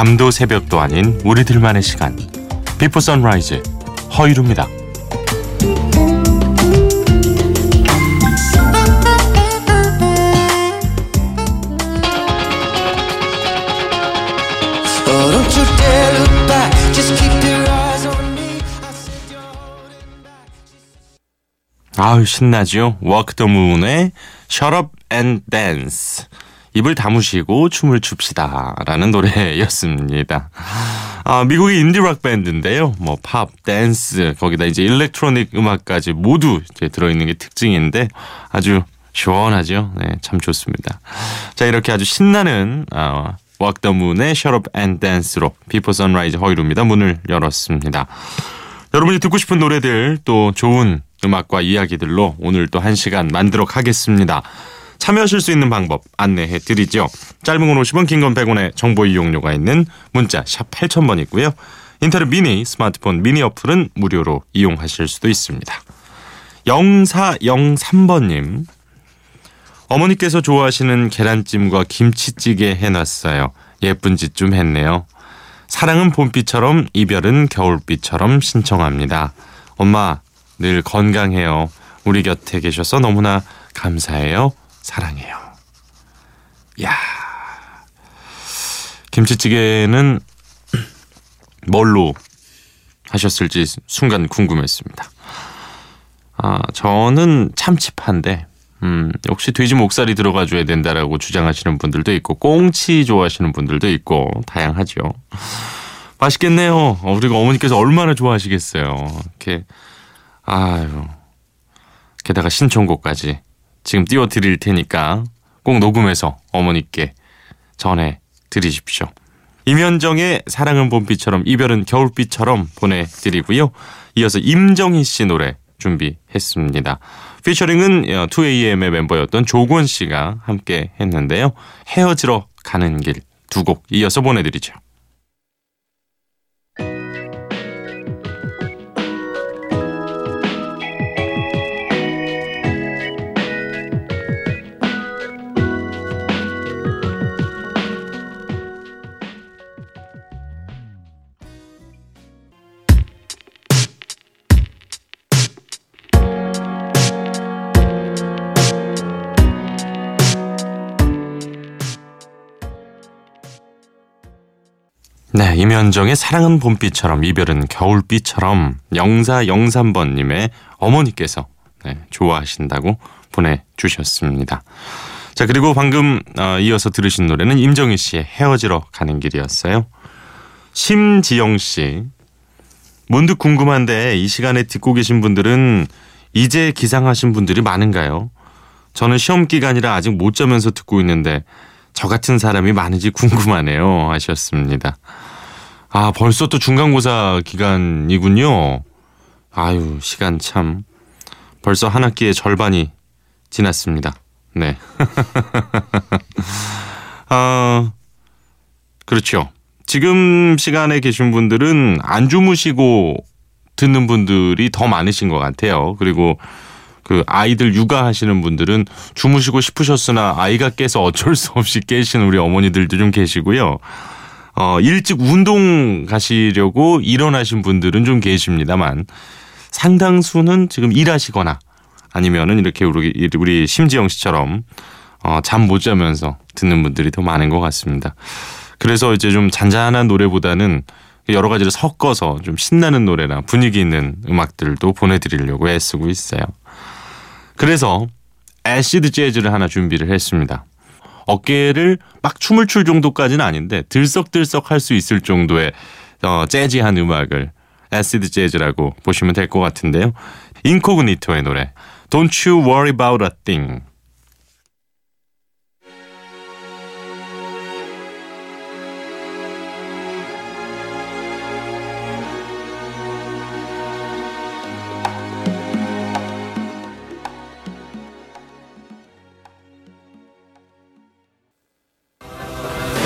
밤도 새벽도 아닌 우리들만의 시간. 비포 선라이즈 허이루입니다. Oh. 아유 신나죠. Walk the Moon의 Shut Up and Dance. 입을 다무시고 춤을 춥시다라는 노래였습니다. 아, 미국의 인디락 밴드인데요. 뭐 팝, 댄스, 거기다 이제 electronic 음악까지 모두 이제 들어있는 게 특징인데 아주 시원하죠. 네, 참 좋습니다. 자, 이렇게 아주 신나는 Moon의 Shut Up and Dance로 비포 선라이즈 허일후입니다. 문을 열었습니다. 여러분이 듣고 싶은 노래들 또 좋은 음악과 이야기들로 오늘 또 한 시간 만들어 가겠습니다. 참여하실 수 있는 방법 안내해 드리죠. 짧은 건 50원, 긴 건 100원의 정보 이용료가 있는 문자 샵 8000번 있고요. 인터넷 미니, 스마트폰 미니 어플은 무료로 이용하실 수도 있습니다. 0403번님 어머니께서 좋아하시는 계란찜과 김치찌개 해놨어요. 예쁜 짓 좀 했네요. 사랑은 봄비처럼 이별은 겨울비처럼 신청합니다. 엄마 늘 건강해요. 우리 곁에 계셔서 너무나 감사해요. 사랑해요. 야 김치찌개는 뭘로 하셨을지 순간 궁금했습니다. 아 저는 참치파인데 음, 역시 돼지 목살이 들어가줘야 된다라고 주장하시는 분들도 있고 꽁치 좋아하시는 분들도 있고 다양하죠. 맛있겠네요. 어, 그리고 어머니께서 얼마나 좋아하시겠어요. 이렇게 아유 게다가 신청곡까지 지금 띄워드릴 테니까 꼭 녹음해서 어머니께 전해 드리십시오. 임현정의 사랑은 봄비처럼 이별은 겨울비처럼 보내드리고요. 이어서 임정희 씨 노래 준비했습니다. 피처링은 2AM의 멤버였던 조건 씨가 함께 했는데요. 헤어지러 가는 길 두 곡 이어서 보내드리죠. 네, 임현정의 사랑은 봄비처럼 이별은 겨울비처럼 영사 영삼번님의 어머니께서 네, 좋아하신다고 보내주셨습니다. 자 그리고 방금 어, 이어서 들으신 노래는 임정희 씨의 헤어지러 가는 길이었어요. 심지영 씨 문득 궁금한데 이 시간에 듣고 계신 분들은 이제 기상하신 분들이 많은가요? 저는 시험 기간이라 아직 못 자면서 듣고 있는데 저 같은 사람이 많은지 궁금하네요 하셨습니다. 아 벌써 또 중간고사 기간이군요. 아유 시간 참 벌써 한 학기의 절반이 지났습니다. 네. 아 그렇죠. 지금 시간에 계신 분들은 안 주무시고 듣는 분들이 더 많으신 것 같아요. 그리고 그 아이들 육아하시는 분들은 주무시고 싶으셨으나 아이가 깨서 어쩔 수 없이 깨신 우리 어머니들도 좀 계시고요. 어, 일찍 운동 가시려고 일어나신 분들은 좀 계십니다만 상당수는 지금 일하시거나 아니면은 이렇게 우리, 우리 심지영 씨처럼 어, 잠 못 자면서 듣는 분들이 더 많은 것 같습니다. 그래서 이제 좀 잔잔한 노래보다는 여러 가지를 섞어서 좀 신나는 노래나 분위기 있는 음악들도 보내드리려고 애쓰고 있어요. 그래서 애시드 재즈를 하나 준비를 했습니다. 어깨를 막 춤을 출 정도까지는 아닌데 들썩들썩 할 수 있을 정도의 어, 재즈한 음악을 애시드 재즈라고 보시면 될 것 같은데요. 인코그니토의 노래 Don't You Worry About a Thing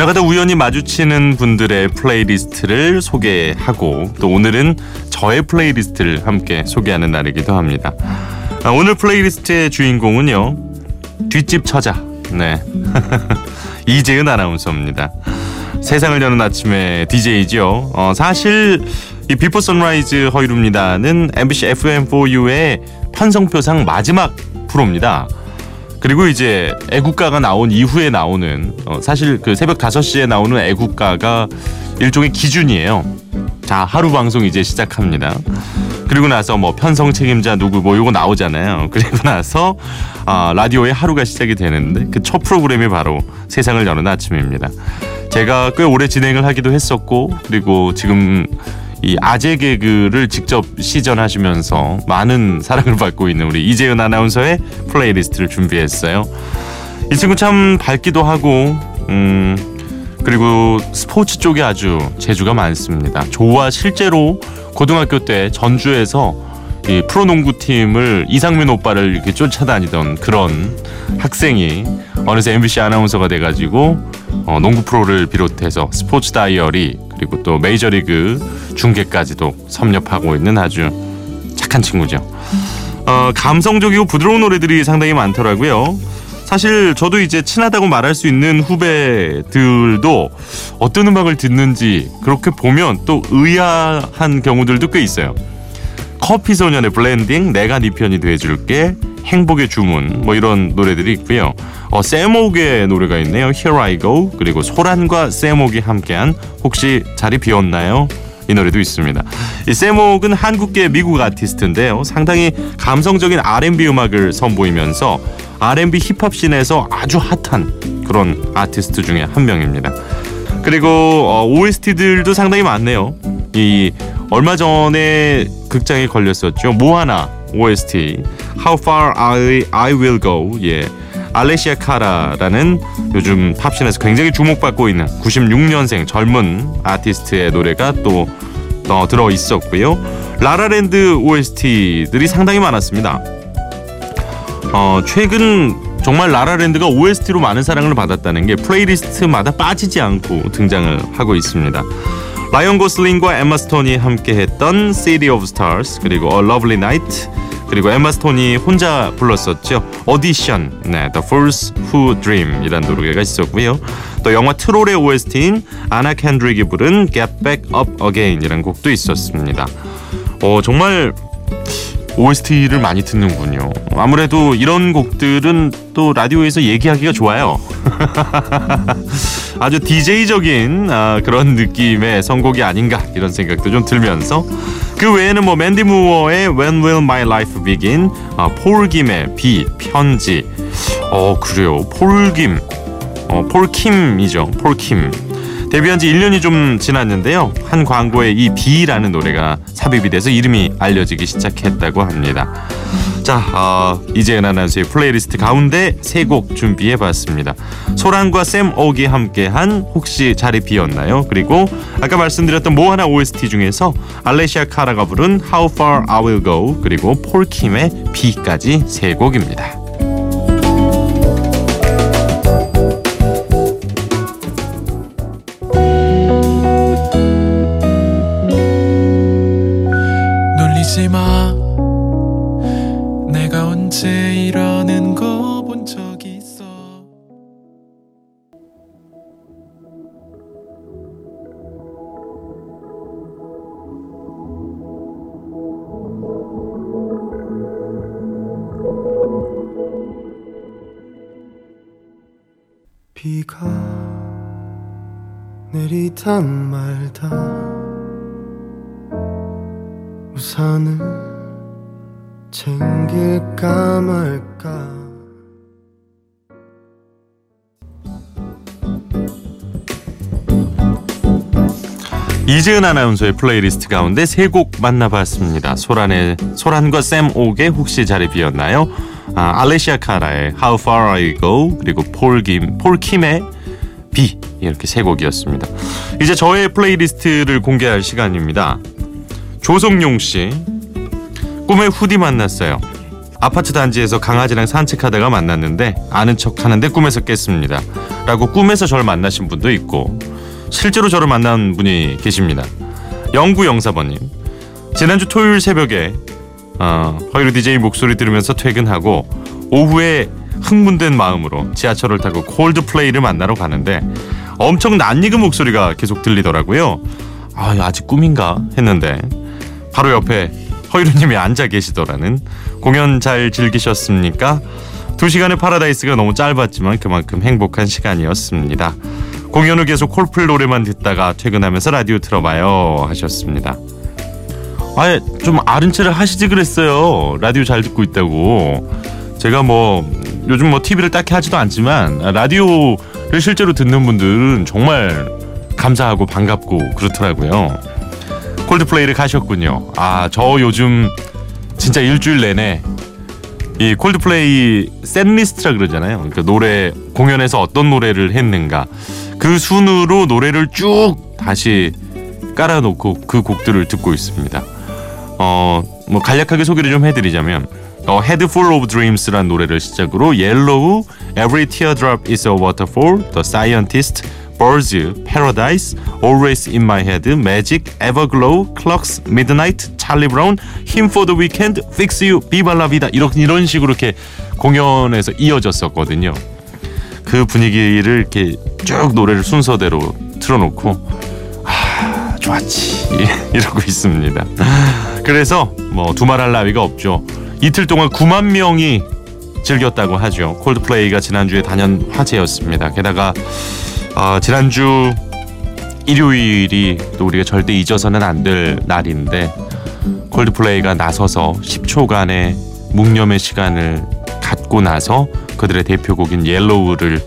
지나가다 우연히 마주치는 분들의 플레이리스트를 소개하고 또 오늘은 저의 플레이리스트를 함께 소개하는 날이기도 합니다. 아, 오늘 플레이리스트의 주인공은요. 뒷집 처자. 네. 이재은 아나운서입니다. 세상을 여는 아침의 DJ죠. 어, 사실 이 Before Sunrise 허일후입니다는 MBC FM4U의 편성표상 마지막 프로입니다. 그리고 이제 애국가가 나온 이후에 나오는 어, 사실 그 새벽 5시에 나오는 애국가가 일종의 기준이에요. 자, 하루 방송 이제 시작합니다. 그리고 나서 뭐 편성 책임자 누구 뭐 요거 나오잖아요. 그리고 나서 아, 라디오의 하루가 시작이 되는데 그 첫 프로그램이 바로 세상을 여는 아침입니다. 제가 꽤 오래 진행을 하기도 했었고 그리고 지금 이 아재 개그를 직접 시전하시면서 많은 사랑을 받고 있는 우리 이재은 아나운서의 플레이리스트를 준비했어요. 이 친구 참 밝기도 하고 음 그리고 스포츠 쪽에 아주 재주가 많습니다. 조와 실제로 고등학교 때 전주에서 이 프로농구 팀을 이상민 오빠를 이렇게 쫓아다니던 그런 학생이 어느새 MBC 아나운서가 돼가지고 어, 농구 프로를 비롯해서 스포츠 다이어리 그리고 또 메이저리그 중계까지도 섭렵하고 있는 아주 착한 친구죠. 어, 감성적이고 부드러운 노래들이 상당히 많더라고요. 사실 저도 이제 친하다고 말할 수 있는 후배들도 어떤 음악을 듣는지 그렇게 보면 또 의아한 경우들도 꽤 있어요. 커피 소년의 블렌딩, 내가 네 편이 돼줄게, 행복의 주문 뭐 이런 노래들이 있고요. 어, 샘 옥의 노래가 있네요. Here I Go 그리고 소란과 샘 옥이 함께한 혹시 자리 비었나요? 이 노래도 있습니다. 이 샘 옥은 한국계 미국 아티스트인데요. 상당히 감성적인 R&B 음악을 선보이면서 R&B 힙합 scene에서 아주 핫한 그런 아티스트 중에 한 명입니다. 그리고 어, OST들도 상당히 많네요. 이 얼마 전에 극장에 걸렸었죠. 모아나 OST How Far I, I Will Go 예 알레시아 카라라는 요즘 팝 scene에서 굉장히 주목받고 있는 96년생 젊은 아티스트의 노래가 또 어, 들어 있었고요. 라라랜드 OST들이 상당히 많았습니다. 어, 최근 정말 라라랜드가 OST로 많은 사랑을 받았다는 게 플레이리스트마다 빠지지 않고 등장을 하고 있습니다. 라이언 고슬링과 엠마 스톤이 함께했던 City of Stars 그리고 A Lovely Night 그리고 엠마 스톤이 혼자 불렀었죠. Audition, 네, The Fools Who Dream 이란 노래가 있었고요. 또 영화 트롤의 OST인 아나 캔드릭이 부른 Get Back Up Again 이란 곡도 있었습니다. 어, 정말 OST를 많이 듣는군요. 아무래도 이런 곡들은 또 라디오에서 얘기하기가 좋아요. 아주 DJ적인 아, 그런 느낌의 선곡이 아닌가 이런 생각도 좀 들면서 그 외에는 뭐 맨디 무어의 When Will My Life Begin, 아, 폴 김의 비, 편지. 어 그래요. 폴킴, 어, 폴킴이죠. 폴킴. 데뷔한 지 1년이 좀 지났는데요. 한 광고에 이 비라는 노래가 삽입이 돼서 이름이 알려지기 시작했다고 합니다. 자, 어, 이재은 아나운서의 플레이리스트 가운데 세 곡 준비해봤습니다. 소란과 샘 옥이 함께한 혹시 자리 비었나요? 그리고 아까 말씀드렸던 모아나 OST 중에서 알레시아 카라가 부른 How Far I Will Go 그리고 폴킴의 비까지 세 곡입니다. 비가 내리다 말다 우산을 챙길까 말까 이재은 아나운서의 플레이리스트 가운데 세 곡 만나봤습니다. 소란의 소란과 샘 옥의 혹시 자리 비었나요? 아, 알레시아 카라의 How Far I Go 그리고 폴킴, 폴킴의 비 이렇게 세 곡이었습니다. 이제 저의 플레이리스트를 공개할 시간입니다. 조성용 씨 꿈에 후디 만났어요. 아파트 단지에서 강아지랑 산책하다가 만났는데 아는 척 하는데 꿈에서 깼습니다. 라고 꿈에서 저를 만나신 분도 있고 실제로 저를 만난 분이 계십니다. 영구 영사번님 지난주 토요일 새벽에 어, 허일후 DJ 목소리 들으면서 퇴근하고 오후에 흥분된 마음으로 지하철을 타고 콜드플레이를 만나러 가는데 엄청 낯익은 목소리가 계속 들리더라고요. 아 아직 꿈인가 했는데 바로 옆에 허일후님이 앉아 계시더라는 공연 잘 즐기셨습니까? 두 시간의 파라다이스가 너무 짧았지만 그만큼 행복한 시간이었습니다. 공연 후 계속 콜플 노래만 듣다가 퇴근하면서 라디오 틀어봐요 하셨습니다. 아예 좀 아른 체를 하시지 그랬어요. 라디오 잘 듣고 있다고. 제가 뭐 요즘 뭐 TV를 딱히 하지도 않지만 라디오를 실제로 듣는 분들은 정말 감사하고 반갑고 그렇더라고요. 콜드플레이를 가셨군요. 아, 저 요즘 진짜 일주일 내내 이 콜드플레이 셋 리스트라 그러잖아요. 그러니까 노래 공연에서 어떤 노래를 했는가 그 순으로 노래를 쭉 다시 깔아놓고 그 곡들을 듣고 있습니다. 어, 뭐 간략하게 소개를 좀 해드리자면 어, Head Full of Dreams라는 노래를 시작으로 Yellow, Every Teardrop is a Waterfall, The Scientist, Birds, Paradise, Always in My Head, Magic, Everglow, Clocks, Midnight, Charlie Brown, Him for the Weekend, Fix You, Viva la Vida 이런 이런 식으로 이렇게 공연에서 이어졌었거든요. 그 분위기를 이렇게 쭉 노래를 순서대로 틀어놓고 아 좋았지 이러고 있습니다. 그래서 뭐 두말할 나위가 없죠. 이틀 동안 9만 명이 즐겼다고 하죠. 콜드플레이가 지난주에 단연 화제였습니다. 게다가 어, 지난주 일요일이 또 우리가 절대 잊어서는 안 될 날인데 콜드플레이가 나서서 10초간의 묵념의 시간을 갖고 나서 그들의 대표곡인 Yellow를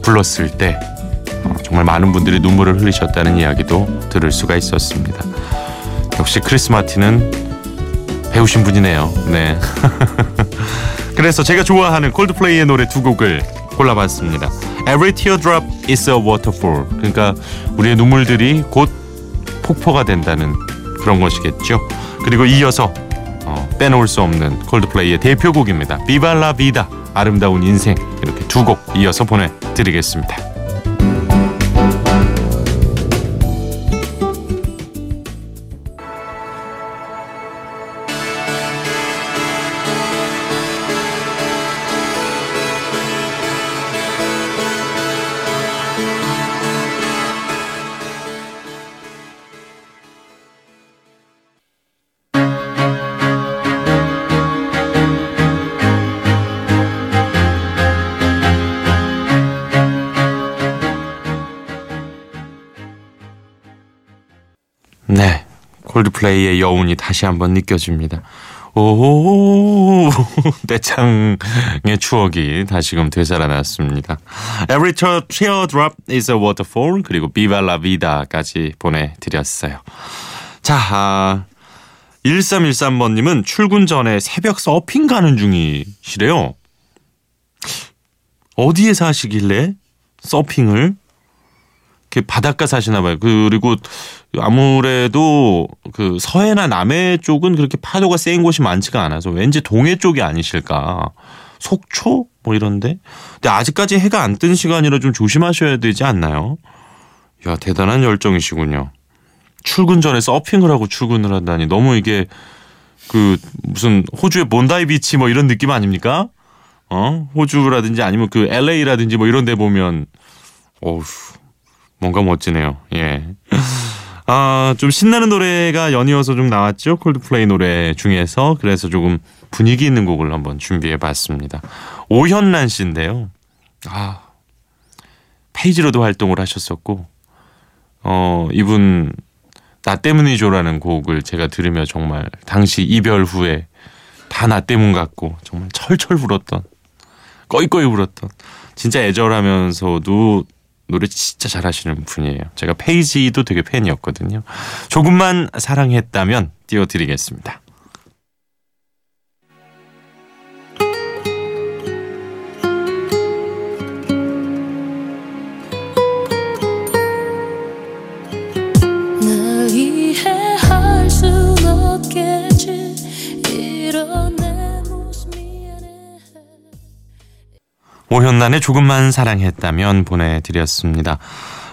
불렀을 때 어, 정말 많은 분들이 눈물을 흘리셨다는 이야기도 들을 수가 있었습니다. 역시 크리스 마틴은 배우신 분이네요. 네. 그래서 제가 좋아하는 콜드플레이의 노래 두 곡을 골라봤습니다. Every teardrop is a waterfall. 그러니까 우리의 눈물들이 곧 폭포가 된다는 그런 것이겠죠. 그리고 이어서 어, 빼놓을 수 없는 콜드플레이의 대표곡입니다. 비발라 비다 아름다운 인생 이렇게 두 곡 이어서 보내드리겠습니다. 콜드플레이의 여운이 다시 한번 느껴집니다. 오, 떼창의 추억이 다시금 되살아났습니다. Every teardrop is a waterfall 그리고 Viva la Vida까지 보내드렸어요. 자, 아, 1313번님은 출근 전에 새벽 서핑 가는 중이시래요. 어디에 사시길래 서핑을 바닷가 사시나 봐요. 그리고 아무래도 그 서해나 남해 쪽은 그렇게 파도가 센 곳이 많지가 않아서 왠지 동해 쪽이 아니실까. 속초 뭐 이런데. 근데 아직까지 해가 안 뜬 시간이라 좀 조심하셔야 되지 않나요? 야 대단한 열정이시군요. 출근 전에 서핑을 하고 출근을 한다니 너무 이게 그 무슨 호주의 본다이 비치 뭐 이런 느낌 아닙니까? 어 호주라든지 아니면 그 LA라든지 뭐 이런 데 보면 어우 뭔가 멋지네요. 예. 아, 좀 신나는 노래가 연이어서 좀 나왔죠. 콜드플레이 노래 중에서. 그래서 조금 분위기 있는 곡을 한번 준비해 봤습니다. 오현란 씨인데요. 아, 페이지로도 활동을 하셨었고, 어, 이분, 나 때문이죠라는 곡을 제가 들으며 정말 당시 이별 후에 다 나 때문 같고 정말 철철 울었던, 꺼이꺼이 울었던, 진짜 애절하면서도 노래 진짜 잘하시는 분이에요. 제가 페이지도 되게 팬이었거든요. 조금만 사랑했다면 띄워드리겠습니다. 오현란의 조금만 사랑했다면 보내드렸습니다.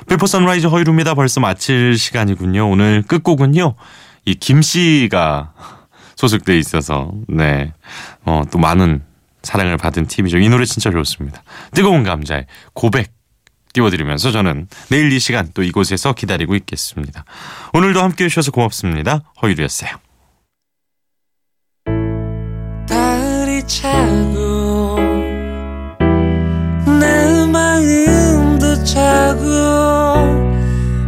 Before Sunrise 허일후입니다. 벌써 마칠 시간이군요. 오늘 끝곡은요. 이 김C가 소속돼 있어서 네. 어, 또 많은 사랑을 받은 팀이죠. 이 노래 진짜 좋습니다. 뜨거운 감자의 고백 띄워드리면서 저는 내일 이 시간 또 이곳에서 기다리고 있겠습니다. 오늘도 함께 해 주셔서 고맙습니다. 허일후였어요. 차고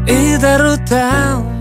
이대로 다